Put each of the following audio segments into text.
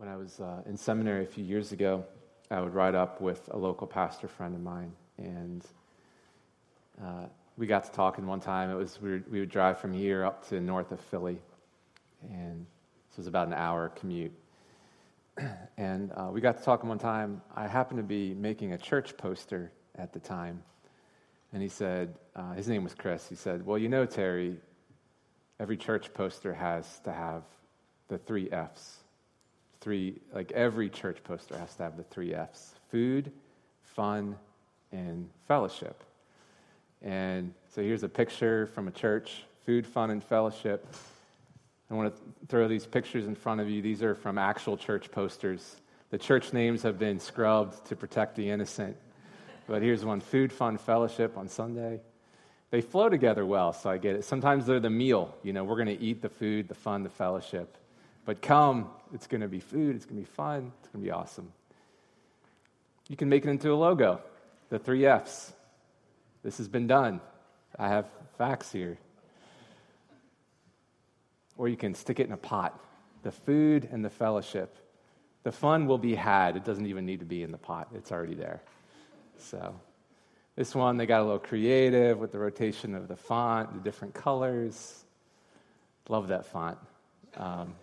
when I was uh, in seminary a few years ago, I would ride up with a local pastor friend of mine, and uh, we got to talking one time. It was we, we would drive from here up to north of Philly, and this was about an hour commute. and uh, we got to talking one time. I happened to be making a church poster at the time, and he said, uh, his name was Chris. He said, "Well, you know, Terry, every church poster has to have the three F's." Three, like every church poster has to have the three F's food, fun, and fellowship. And so here's a picture from a church food, fun, and fellowship. I want to throw these pictures in front of you. These are from actual church posters. The church names have been scrubbed to protect the innocent. But here's one food, fun, fellowship on Sunday. They flow together well, so I get it. Sometimes they're the meal. You know, we're going to eat the food, the fun, the fellowship. But come, it's going to be food, it's going to be fun, it's going to be awesome. You can make it into a logo, the three F's. This has been done. I have facts here. Or you can stick it in a pot the food and the fellowship. The fun will be had. It doesn't even need to be in the pot, it's already there. So, this one, they got a little creative with the rotation of the font, the different colors. Love that font. Um,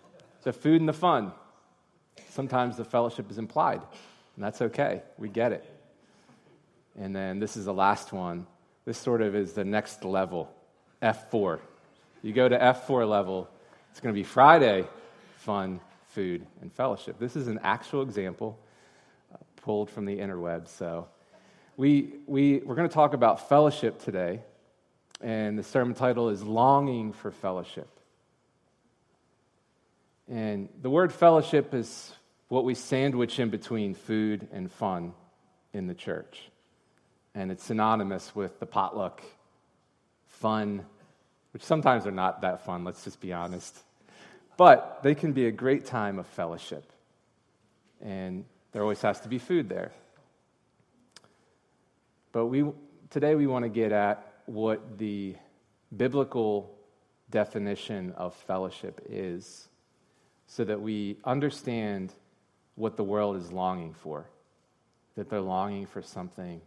the food and the fun. Sometimes the fellowship is implied, and that's okay. We get it. And then this is the last one. This sort of is the next level, F4. You go to F4 level, it's going to be Friday, fun, food, and fellowship. This is an actual example uh, pulled from the interwebs. So we, we, we're going to talk about fellowship today, and the sermon title is Longing for Fellowship. And the word fellowship is what we sandwich in between food and fun in the church. And it's synonymous with the potluck fun, which sometimes are not that fun, let's just be honest. But they can be a great time of fellowship. And there always has to be food there. But we, today we want to get at what the biblical definition of fellowship is so that we understand what the world is longing for, that they're longing for something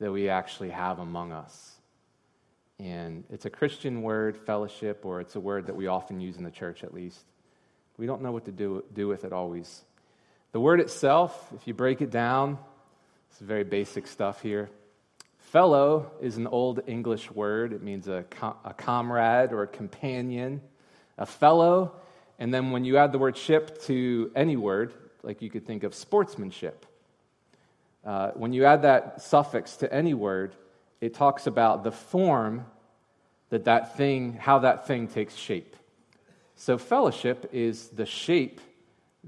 that we actually have among us. And it's a Christian word, fellowship, or it's a word that we often use in the church at least. We don't know what to do, do with it always. The word itself, if you break it down, it's very basic stuff here. Fellow is an old English word. It means a, com- a comrade or a companion. A fellow and then when you add the word ship to any word, like you could think of sportsmanship, uh, when you add that suffix to any word, it talks about the form that that thing, how that thing takes shape. So fellowship is the shape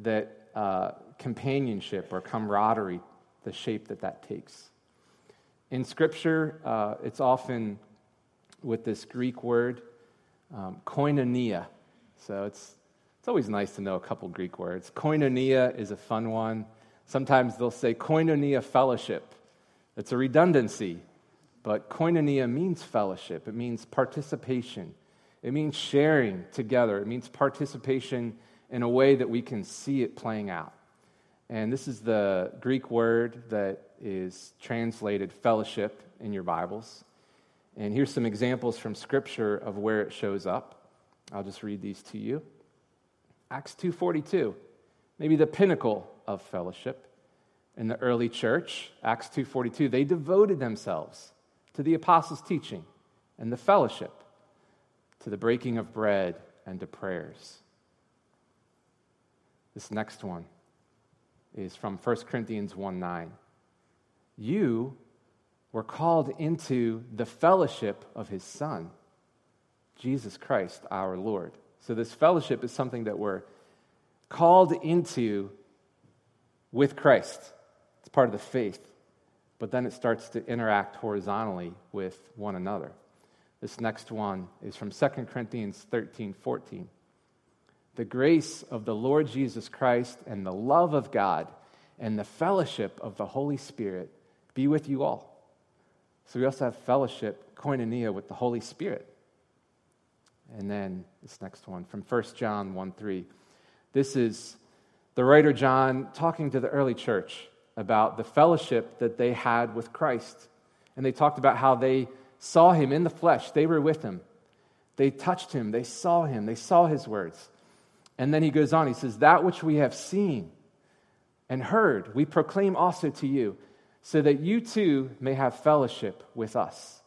that uh, companionship or camaraderie, the shape that that takes. In Scripture, uh, it's often with this Greek word, um, koinonia. So it's it's always nice to know a couple Greek words. Koinonia is a fun one. Sometimes they'll say koinonia fellowship. It's a redundancy, but koinonia means fellowship, it means participation, it means sharing together, it means participation in a way that we can see it playing out. And this is the Greek word that is translated fellowship in your Bibles. And here's some examples from Scripture of where it shows up. I'll just read these to you. Acts 2:42, maybe the pinnacle of fellowship in the early church, Acts 2:42, they devoted themselves to the apostles' teaching and the fellowship, to the breaking of bread and to prayers. This next one is from 1 Corinthians 1 9. You were called into the fellowship of his Son, Jesus Christ our Lord. So, this fellowship is something that we're called into with Christ. It's part of the faith. But then it starts to interact horizontally with one another. This next one is from 2 Corinthians 13 14. The grace of the Lord Jesus Christ and the love of God and the fellowship of the Holy Spirit be with you all. So we also have fellowship, koinonia, with the Holy Spirit. And then this next one from 1 John 1 3. This is The writer John talking to the early church about the fellowship that they had with Christ. And they talked about how they saw him in the flesh, they were with him. They touched him, they saw him, they saw his words. And then he goes on, he says, That which we have seen and heard, we proclaim also to you, so that you too may have fellowship with us.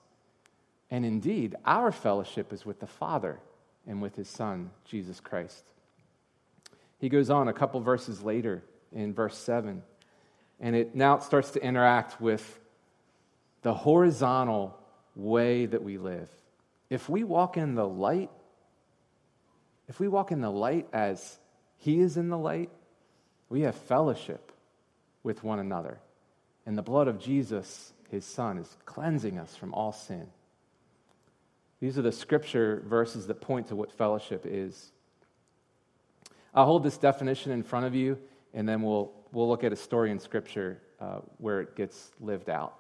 And indeed, our fellowship is with the Father and with his Son, Jesus Christ. He goes on a couple verses later in verse 7, and it now starts to interact with the horizontal way that we live. If we walk in the light, if we walk in the light as he is in the light, we have fellowship with one another. And the blood of Jesus, his son, is cleansing us from all sin. These are the scripture verses that point to what fellowship is. I'll hold this definition in front of you, and then we'll, we'll look at a story in scripture uh, where it gets lived out.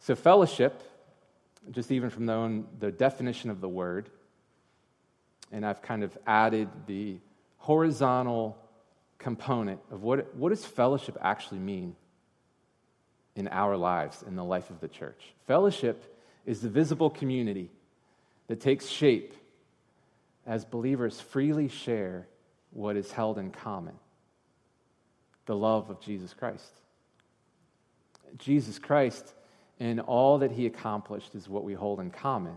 So, fellowship, just even from the, own, the definition of the word, and I've kind of added the horizontal component of what, what does fellowship actually mean in our lives, in the life of the church. Fellowship is the visible community that takes shape as believers freely share what is held in common the love of Jesus Christ. Jesus Christ and all that he accomplished is what we hold in common.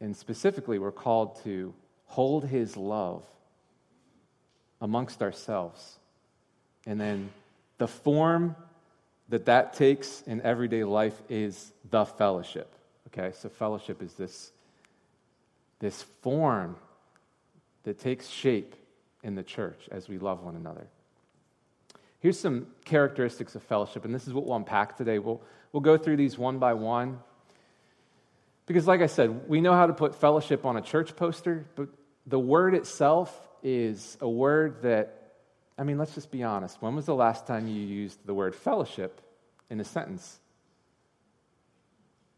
And specifically, we're called to hold his love amongst ourselves. And then the form that that takes in everyday life is the fellowship. Okay, so fellowship is this, this form that takes shape in the church as we love one another. Here's some characteristics of fellowship, and this is what we'll unpack today. We'll, we'll go through these one by one. Because, like I said, we know how to put fellowship on a church poster, but the word itself is a word that, I mean, let's just be honest. When was the last time you used the word fellowship in a sentence?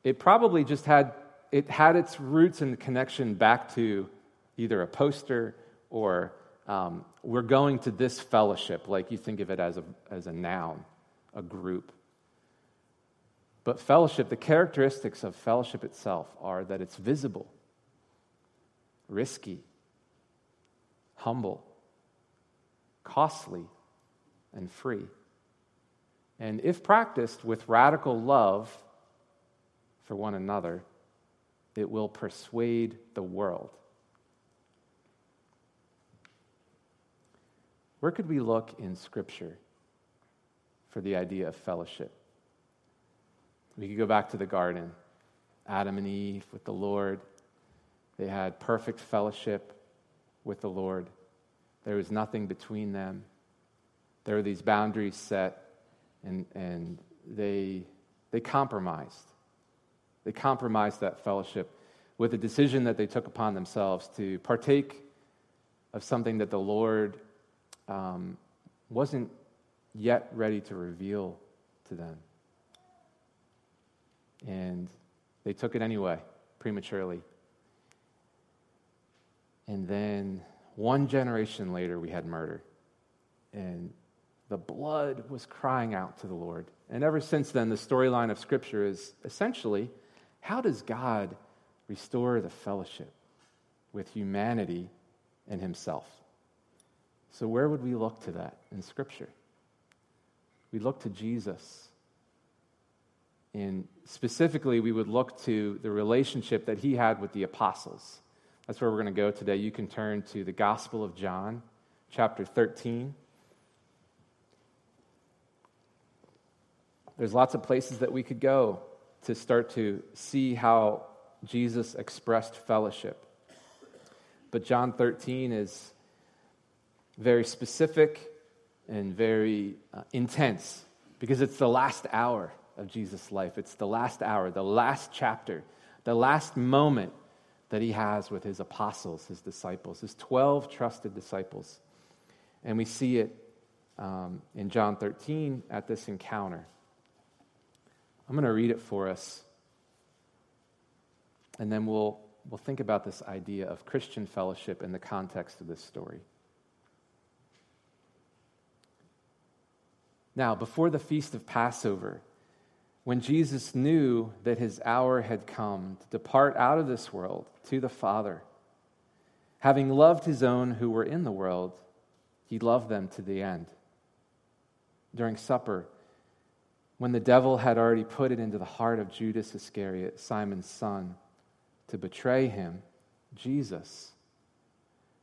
It probably just had, it had its roots and connection back to either a poster or um, we're going to this fellowship, like you think of it as a, as a noun, a group. But fellowship, the characteristics of fellowship itself are that it's visible, risky, humble, costly, and free. And if practiced with radical love for one another, it will persuade the world Where could we look in Scripture for the idea of fellowship? We could go back to the garden. Adam and Eve with the Lord. They had perfect fellowship with the Lord. There was nothing between them. There were these boundaries set, and, and they, they compromised. They compromised that fellowship with a decision that they took upon themselves to partake of something that the Lord um, wasn't yet ready to reveal to them. And they took it anyway, prematurely. And then one generation later, we had murder. And the blood was crying out to the Lord. And ever since then, the storyline of Scripture is essentially how does God restore the fellowship with humanity and Himself? So, where would we look to that in Scripture? We look to Jesus. And specifically, we would look to the relationship that he had with the apostles. That's where we're going to go today. You can turn to the Gospel of John, chapter 13. There's lots of places that we could go to start to see how Jesus expressed fellowship. But John 13 is very specific and very uh, intense because it's the last hour of Jesus' life. It's the last hour, the last chapter, the last moment that he has with his apostles, his disciples, his 12 trusted disciples. And we see it um, in John 13 at this encounter. I'm going to read it for us, and then we'll, we'll think about this idea of Christian fellowship in the context of this story. Now, before the feast of Passover, when Jesus knew that his hour had come to depart out of this world to the Father, having loved his own who were in the world, he loved them to the end. During supper, when the devil had already put it into the heart of Judas Iscariot, Simon's son, to betray him, Jesus,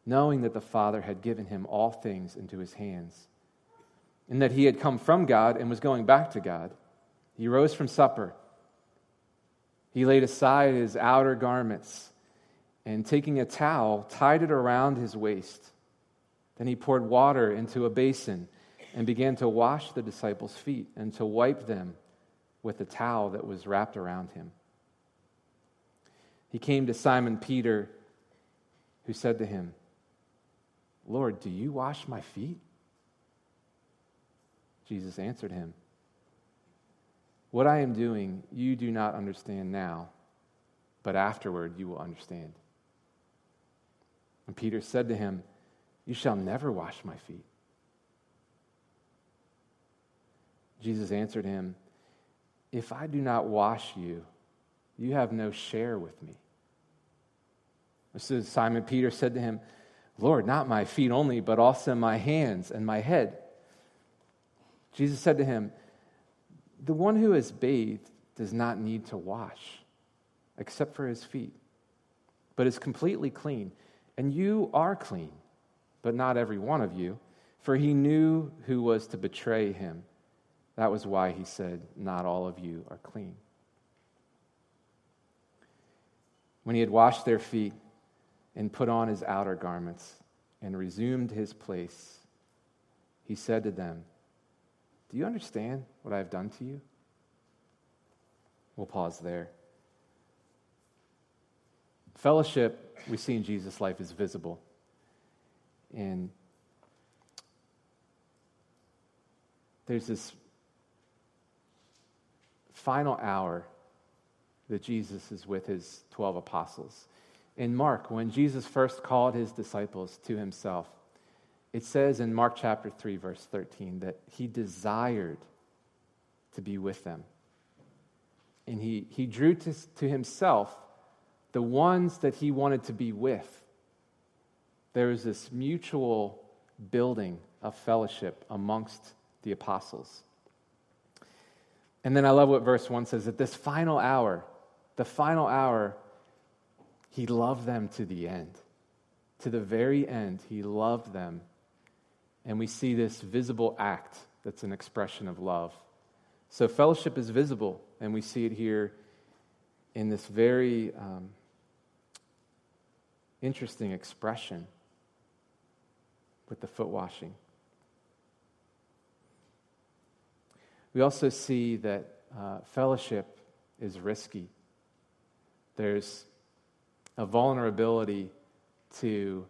knowing that the Father had given him all things into his hands, and that he had come from God and was going back to God, he rose from supper. He laid aside his outer garments and, taking a towel, tied it around his waist. Then he poured water into a basin and began to wash the disciples' feet and to wipe them with the towel that was wrapped around him. He came to Simon Peter, who said to him, Lord, do you wash my feet? Jesus answered him, What I am doing, you do not understand now, but afterward you will understand. And Peter said to him, You shall never wash my feet. Jesus answered him, If I do not wash you, you have no share with me. So Simon Peter said to him, Lord, not my feet only, but also my hands and my head. Jesus said to him, The one who is bathed does not need to wash, except for his feet, but is completely clean. And you are clean, but not every one of you, for he knew who was to betray him. That was why he said, Not all of you are clean. When he had washed their feet and put on his outer garments and resumed his place, he said to them, Do you understand what I have done to you? We'll pause there. Fellowship we see in Jesus' life is visible. And there's this final hour that Jesus is with his 12 apostles. In Mark, when Jesus first called his disciples to himself, it says in Mark chapter 3, verse 13, that he desired to be with them. And he, he drew to, to himself the ones that he wanted to be with. There was this mutual building of fellowship amongst the apostles. And then I love what verse 1 says at this final hour, the final hour, he loved them to the end. To the very end, he loved them. And we see this visible act that's an expression of love. So fellowship is visible, and we see it here in this very um, interesting expression with the foot washing. We also see that uh, fellowship is risky. There's a vulnerability to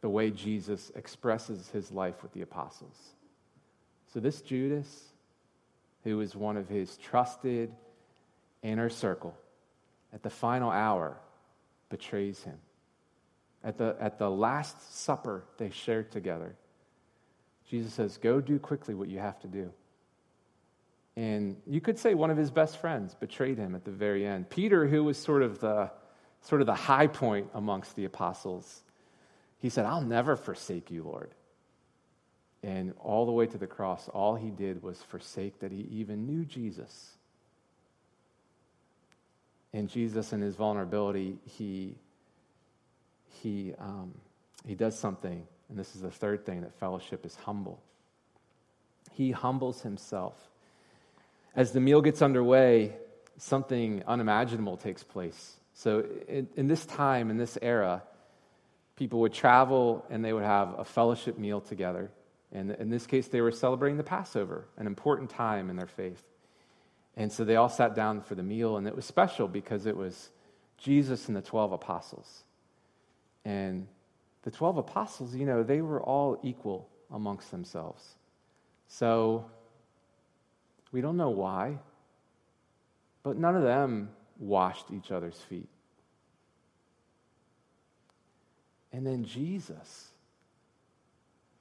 the way Jesus expresses his life with the apostles. So, this Judas, who was one of his trusted inner circle, at the final hour betrays him. At the, at the Last Supper they shared together, Jesus says, Go do quickly what you have to do. And you could say one of his best friends betrayed him at the very end. Peter, who was sort of the, sort of the high point amongst the apostles, he said, I'll never forsake you, Lord. And all the way to the cross, all he did was forsake that he even knew Jesus. And Jesus, in his vulnerability, he, he, um, he does something and this is the third thing that fellowship is humble. He humbles himself. As the meal gets underway, something unimaginable takes place. So, in, in, this time, in this era, people would travel and they would have a fellowship meal together. And in this case, they were celebrating the Passover, an important time in their faith. And so they all sat down for the meal, and it was special because it was Jesus and the 12 apostles. And the 12 apostles, you know, they were all equal amongst themselves. So we don't know why, but none of them washed each other's feet. And then Jesus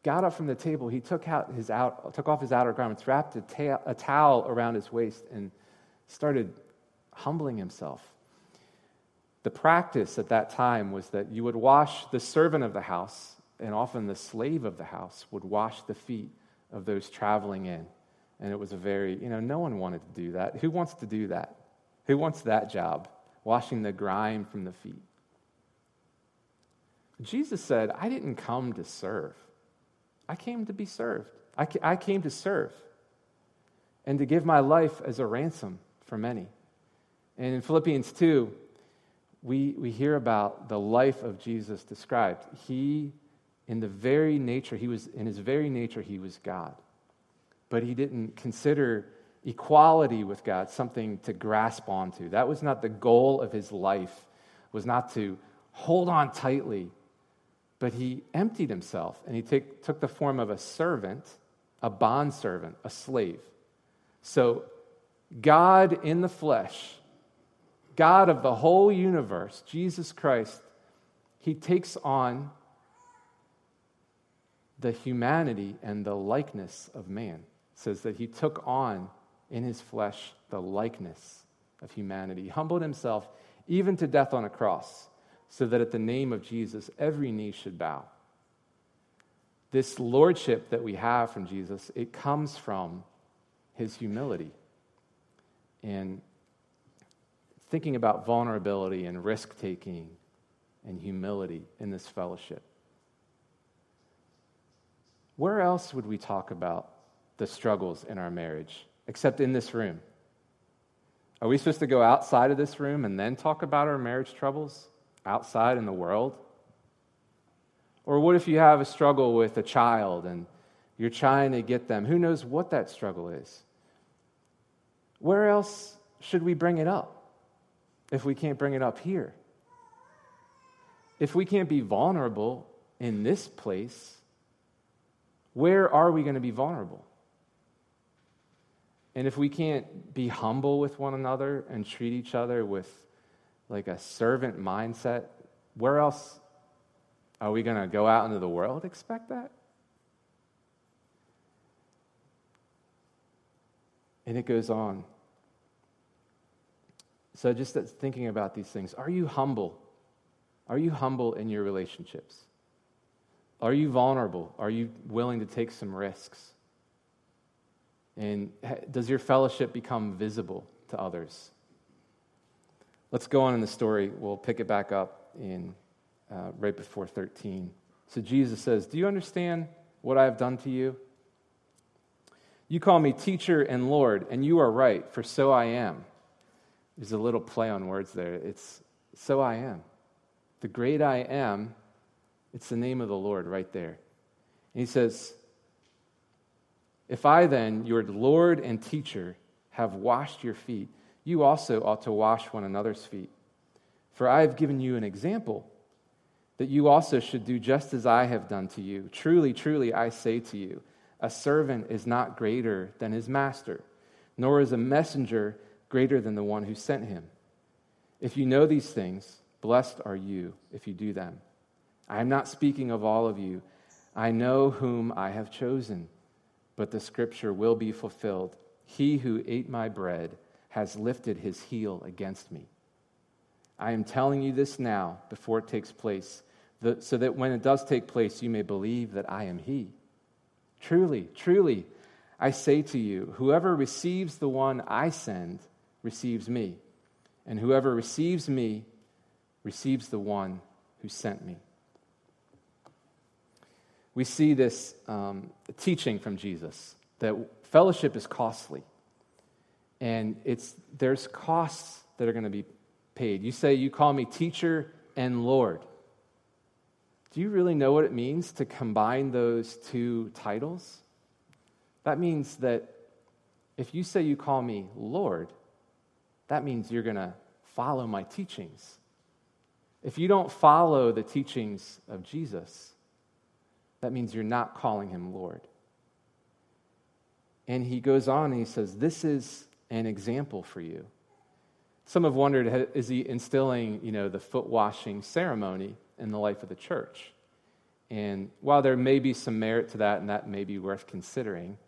got up from the table. He took, out his out, took off his outer garments, wrapped a, ta- a towel around his waist, and started humbling himself. The practice at that time was that you would wash the servant of the house, and often the slave of the house would wash the feet of those traveling in. And it was a very, you know, no one wanted to do that. Who wants to do that? Who wants that job? Washing the grime from the feet. Jesus said, I didn't come to serve, I came to be served. I came to serve and to give my life as a ransom for many. And in Philippians 2, we, we hear about the life of Jesus described. He, in the very nature, he was, in his very nature, he was God. But he didn't consider equality with God something to grasp onto. That was not the goal of his life, was not to hold on tightly but he emptied himself and he take, took the form of a servant, a bondservant, a slave. So, God in the flesh, God of the whole universe, Jesus Christ, he takes on the humanity and the likeness of man. It says that he took on in his flesh the likeness of humanity. He humbled himself even to death on a cross so that at the name of Jesus, every knee should bow. This lordship that we have from Jesus, it comes from his humility. And thinking about vulnerability and risk taking and humility in this fellowship. Where else would we talk about the struggles in our marriage except in this room? Are we supposed to go outside of this room and then talk about our marriage troubles? outside in the world? Or what if you have a struggle with a child and you're trying to get them? Who knows what that struggle is? Where else should we bring it up if we can't bring it up here? If we can't be vulnerable in this place, where are we going to be vulnerable? And if we can't be humble with one another and treat each other with like a servant mindset, where else are we going to go out into the world? Expect that? And it goes on. So, just thinking about these things, are you humble? Are you humble in your relationships? Are you vulnerable? Are you willing to take some risks? And does your fellowship become visible to others? Let's go on in the story. We'll pick it back up in uh, right before 13. So Jesus says, Do you understand what I have done to you? You call me teacher and Lord, and you are right, for so I am. There's a little play on words there. It's so I am. The great I am, it's the name of the Lord right there. And he says, If I then, your Lord and teacher, have washed your feet, you also ought to wash one another's feet. For I have given you an example that you also should do just as I have done to you. Truly, truly, I say to you, a servant is not greater than his master, nor is a messenger greater than the one who sent him. If you know these things, blessed are you if you do them. I am not speaking of all of you. I know whom I have chosen, but the scripture will be fulfilled. He who ate my bread has lifted his heel against me. I am telling you this now before it takes place, so that when it does take place, you may believe that I am he. Truly, truly, I say to you, whoever receives the one I send receives me, and whoever receives me receives the one who sent me. We see this um, teaching from Jesus that fellowship is costly. And it's, there's costs that are going to be paid. You say, You call me teacher and Lord. Do you really know what it means to combine those two titles? That means that if you say you call me Lord, that means you're going to follow my teachings. If you don't follow the teachings of Jesus, that means you're not calling him Lord. And he goes on and he says, This is an example for you. Some have wondered is he instilling you know, the foot washing ceremony in the life of the church? And while there may be some merit to that, and that may be worth considering,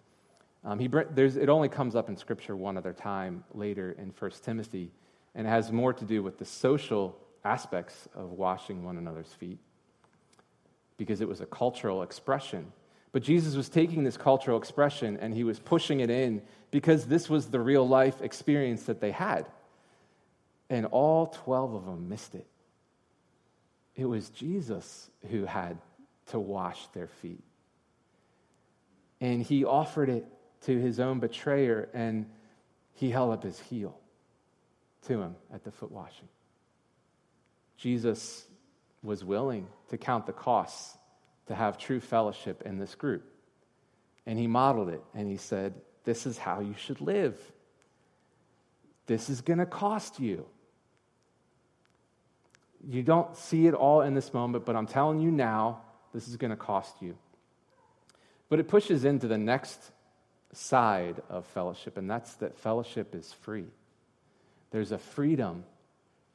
um, he, it only comes up in Scripture one other time later in 1 Timothy, and it has more to do with the social aspects of washing one another's feet because it was a cultural expression. But Jesus was taking this cultural expression and he was pushing it in because this was the real life experience that they had. And all 12 of them missed it. It was Jesus who had to wash their feet. And he offered it to his own betrayer, and he held up his heel to him at the foot washing. Jesus was willing to count the costs to have true fellowship in this group. And he modeled it, and he said, This is how you should live. This is going to cost you. You don't see it all in this moment, but I'm telling you now, this is going to cost you. But it pushes into the next side of fellowship, and that's that fellowship is free. There's a freedom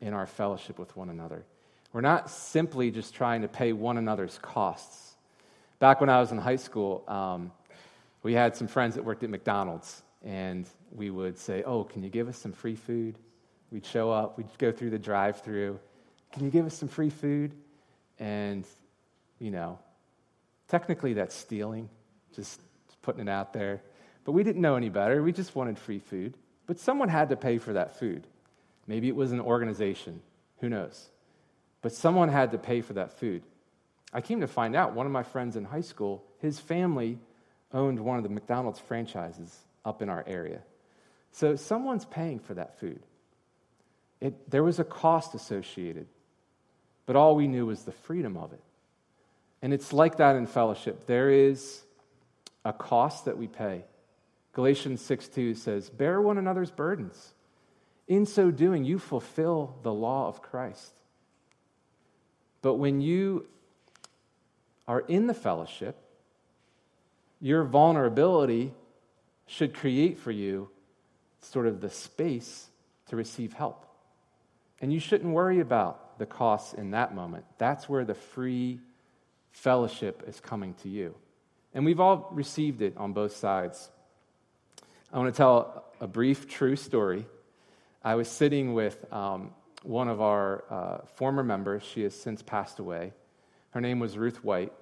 in our fellowship with one another. We're not simply just trying to pay one another's costs. Back when I was in high school, um, we had some friends that worked at McDonald's, and we would say, Oh, can you give us some free food? We'd show up, we'd go through the drive through. Can you give us some free food? And, you know, technically that's stealing, just putting it out there. But we didn't know any better. We just wanted free food. But someone had to pay for that food. Maybe it was an organization. Who knows? But someone had to pay for that food. I came to find out one of my friends in high school, his family owned one of the McDonald's franchises up in our area. So someone's paying for that food. It, there was a cost associated, but all we knew was the freedom of it. And it's like that in fellowship. There is a cost that we pay. Galatians 6 2 says, Bear one another's burdens. In so doing, you fulfill the law of Christ. But when you are in the fellowship, your vulnerability should create for you sort of the space to receive help. And you shouldn't worry about the costs in that moment. That's where the free fellowship is coming to you. And we've all received it on both sides. I want to tell a brief true story. I was sitting with um, one of our uh, former members. She has since passed away. Her name was Ruth White.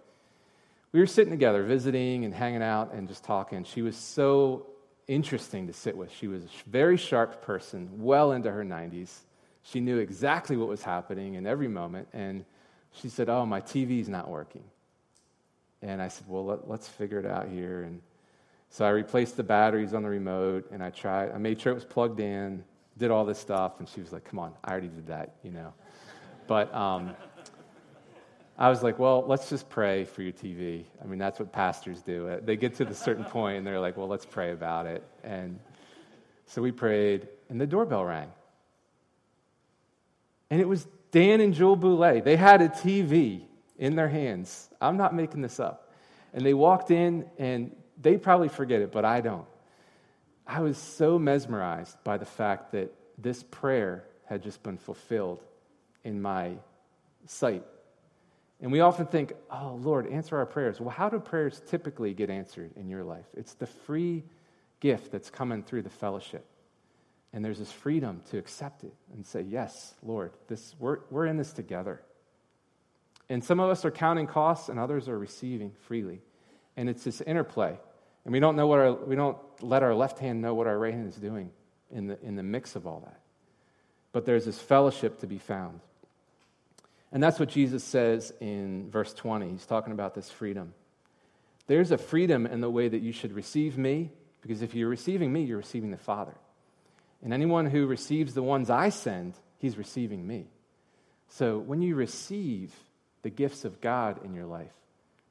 We were sitting together, visiting and hanging out and just talking. She was so interesting to sit with. She was a very sharp person, well into her 90s. She knew exactly what was happening in every moment. And she said, Oh, my TV's not working. And I said, Well, let, us figure it out here. And so I replaced the batteries on the remote and I tried, I made sure it was plugged in, did all this stuff. And she was like, Come on, I already did that, you know. But um, I was like, Well, let's just pray for your TV. I mean, that's what pastors do. They get to a certain point and they're like, Well, let's pray about it. And so we prayed, and the doorbell rang. And it was Dan and Jewel Boulay. They had a TV in their hands. I'm not making this up. And they walked in, and they probably forget it, but I don't. I was so mesmerized by the fact that this prayer had just been fulfilled in my sight. And we often think, oh, Lord, answer our prayers. Well, how do prayers typically get answered in your life? It's the free gift that's coming through the fellowship. And there's this freedom to accept it and say, Yes, Lord, this, we're, we're in this together. And some of us are counting costs and others are receiving freely. And it's this interplay. And we don't know what our, we don't let our left hand know what our right hand is doing in the, in the mix of all that. But there's this fellowship to be found. And that's what Jesus says in verse 20. He's talking about this freedom. There's a freedom in the way that you should receive me, because if you're receiving me, you're receiving the Father. And anyone who receives the ones I send, he's receiving me. So when you receive the gifts of God in your life,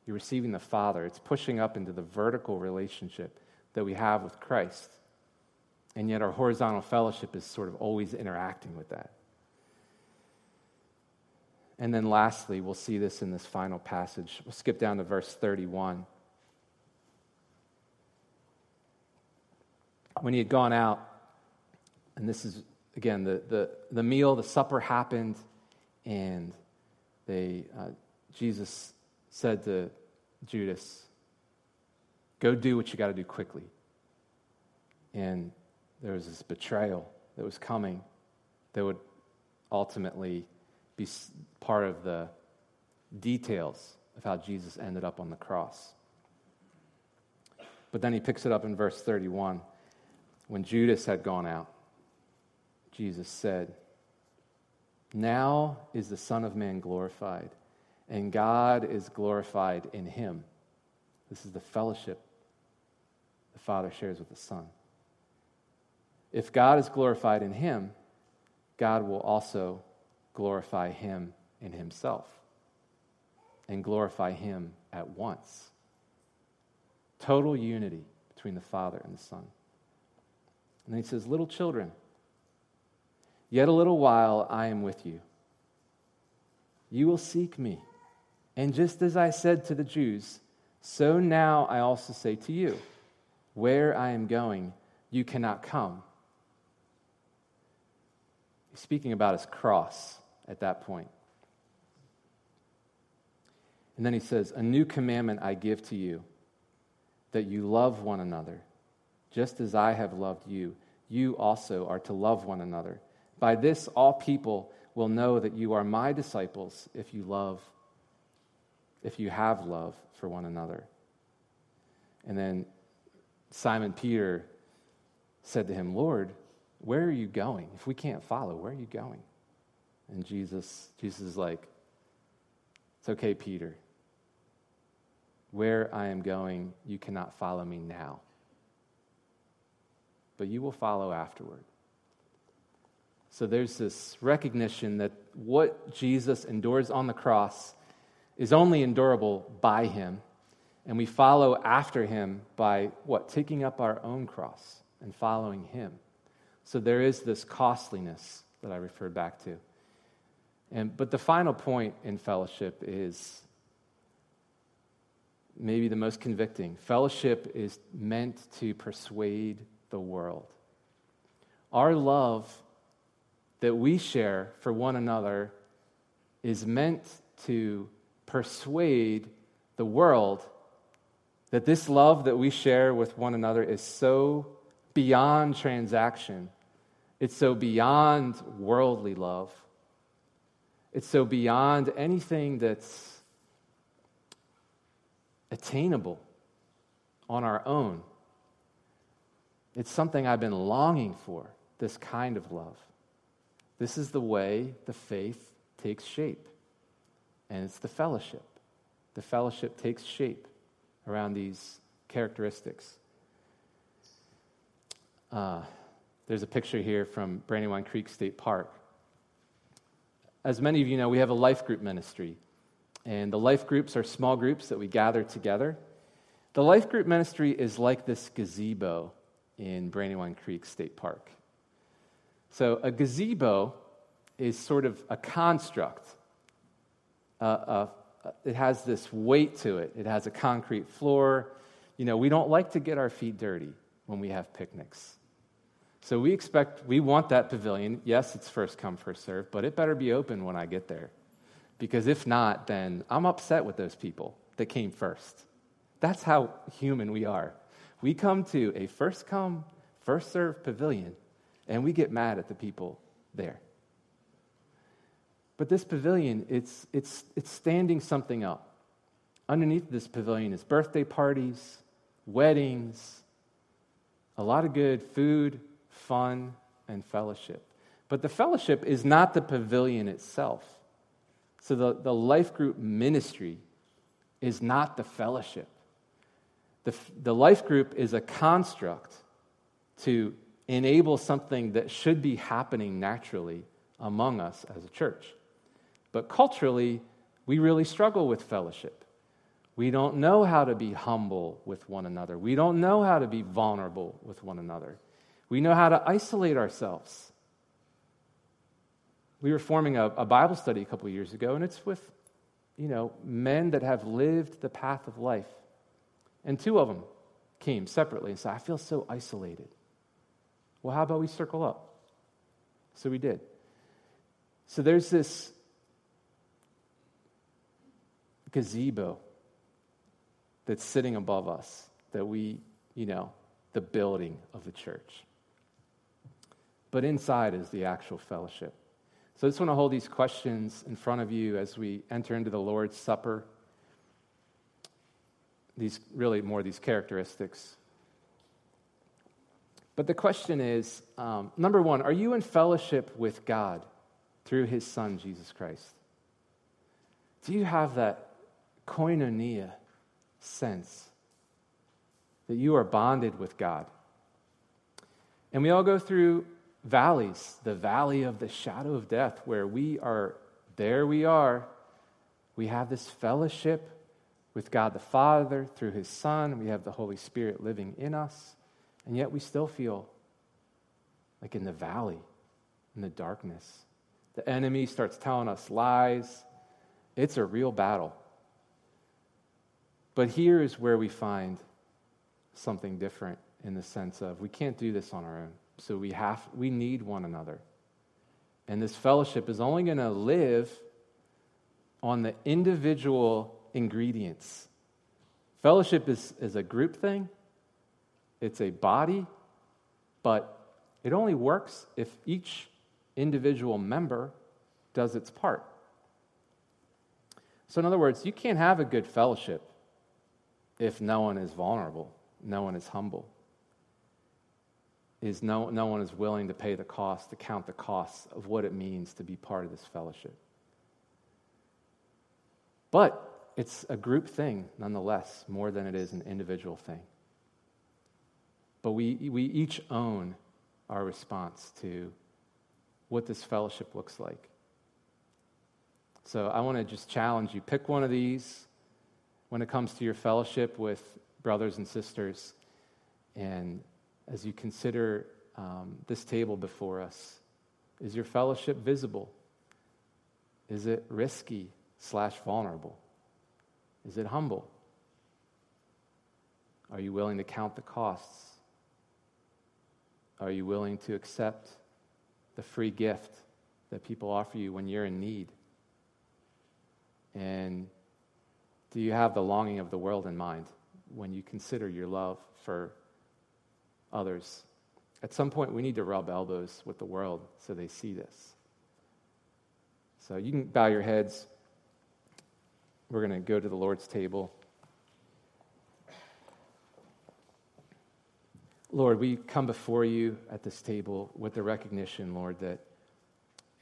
you're receiving the Father. It's pushing up into the vertical relationship that we have with Christ. And yet our horizontal fellowship is sort of always interacting with that. And then lastly, we'll see this in this final passage. We'll skip down to verse 31. When he had gone out, and this is, again, the, the, the meal, the supper happened, and they, uh, Jesus said to Judas, Go do what you got to do quickly. And there was this betrayal that was coming that would ultimately be part of the details of how Jesus ended up on the cross. But then he picks it up in verse 31. When Judas had gone out, Jesus said, Now is the Son of Man glorified, and God is glorified in him. This is the fellowship the Father shares with the Son. If God is glorified in him, God will also glorify him in himself and glorify him at once. Total unity between the Father and the Son. And then he says, Little children, yet a little while I am with you. You will seek me. And just as I said to the Jews, so now I also say to you, where I am going, you cannot come. He's speaking about his cross at that point. And then he says, A new commandment I give to you, that you love one another. Just as I have loved you, you also are to love one another. By this, all people will know that you are my disciples if you love, if you have love for one another. And then Simon Peter said to him, Lord, where are you going? If we can't follow, where are you going? And Jesus, Jesus is like, It's okay, Peter. Where I am going, you cannot follow me now, but you will follow afterward. So there's this recognition that what Jesus endures on the cross is only endurable by him, and we follow after him by what? Taking up our own cross and following him. So there is this costliness that I referred back to. And, but the final point in fellowship is maybe the most convicting. Fellowship is meant to persuade the world. Our love that we share for one another is meant to persuade the world that this love that we share with one another is so beyond transaction, it's so beyond worldly love, it's so beyond anything that's attainable on our own. It's something I've been longing for, this kind of love. This is the way the faith takes shape, and it's the fellowship. The fellowship takes shape around these characteristics. Uh, there's a picture here from Brandywine Creek State Park. As many of you know, we have a life group ministry, and the life groups are small groups that we gather together. The life group ministry is like this gazebo in Brandywine Creek State Park. So, a gazebo is sort of a construct, uh, uh, it has this weight to it. It has a concrete floor. You know, we don't like to get our feet dirty when we have picnics. So we expect, we want that pavilion. Yes, it's first come, first serve, but it better be open when I get there. Because if not, then I'm upset with those people that came first. That's how human we are. We come to a first come, first serve pavilion, and we get mad at the people there. But this pavilion, it's, it's, it's standing something up. Underneath this pavilion is birthday parties, weddings, a lot of good food, fun, and fellowship. But the fellowship is not the pavilion itself. So the, the life group ministry is not the fellowship. The, the life group is a construct to enable something that should be happening naturally among us as a church. But culturally, we really struggle with fellowship. We don't know how to be humble with one another. We don't know how to be vulnerable with one another. We know how to isolate ourselves. We were forming a, a Bible study a couple years ago, and it's with, you know, men that have lived the path of life. And two of them came separately and said, I feel so isolated. Well, how about we circle up? So we did. So there's this gazebo that's sitting above us, that we, you know, the building of the church. But inside is the actual fellowship. So I just want to hold these questions in front of you as we enter into the Lord's Supper. These really more these characteristics. But the question is um, number one, are you in fellowship with God through his Son, Jesus Christ? Do you have that koinonia sense that you are bonded with God? And we all go through valleys, the valley of the shadow of death, where we are, there we are. We have this fellowship with God the Father through his Son. We have the Holy Spirit living in us. And yet we still feel like in the valley, in the darkness. The enemy starts telling us lies. It's a real battle. But here is where we find something different in the sense of we can't do this on our own. So we have we need one another. And this fellowship is only going to live on the individual ingredients. Fellowship is, is a group thing, it's a body, but it only works if each individual member does its part. So, in other words, you can't have a good fellowship if no one is vulnerable, no one is humble is no, no one is willing to pay the cost, to count the costs of what it means to be part of this fellowship. But it's a group thing, nonetheless, more than it is an individual thing. But we, we each own our response to what this fellowship looks like. So I want to just challenge you pick one of these when it comes to your fellowship with brothers and sisters and as you consider um, this table before us? Is your fellowship visible? Is it risky slash vulnerable? Is it humble? Are you willing to count the costs? Are you willing to accept the free gift that people offer you when you're in need? And do you have the longing of the world in mind when you consider your love for others. At some point, we need to rub elbows with the world so they see this. So you can bow your heads. We're going to go to the Lord's table. Lord, we come before you at this table with the recognition, Lord, that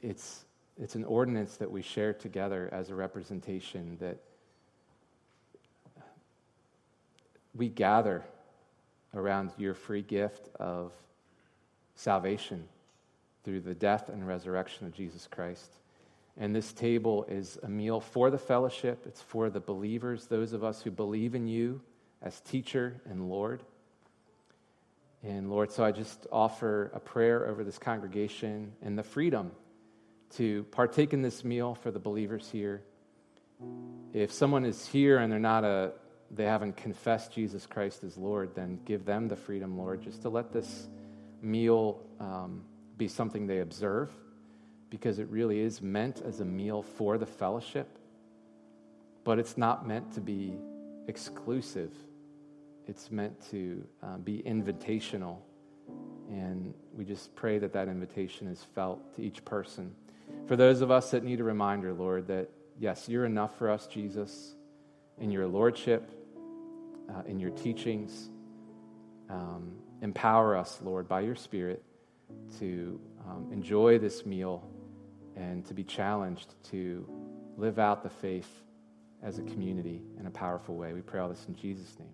it's, it's an ordinance that we share together as a representation, that we gather around your free gift of salvation through the death and resurrection of Jesus Christ. And this table is a meal for the fellowship, it's for the believers, those of us who believe in you as teacher and Lord. And Lord, so I just offer a prayer over this congregation and the freedom to partake in this meal for the believers here. If someone is here and they're not a they haven't confessed Jesus Christ as Lord, then give them the freedom, Lord, just to let this meal um, be something they observe because it really is meant as a meal for the fellowship, but it's not meant to be exclusive. It's meant to uh, be invitational. And we just pray that that invitation is felt to each person. For those of us that need a reminder, Lord, that yes, you're enough for us, Jesus, in your lordship uh, in your teachings. Um, empower us, Lord, by your Spirit to um, enjoy this meal and to be challenged to live out the faith as a community in a powerful way. We pray all this in Jesus' name.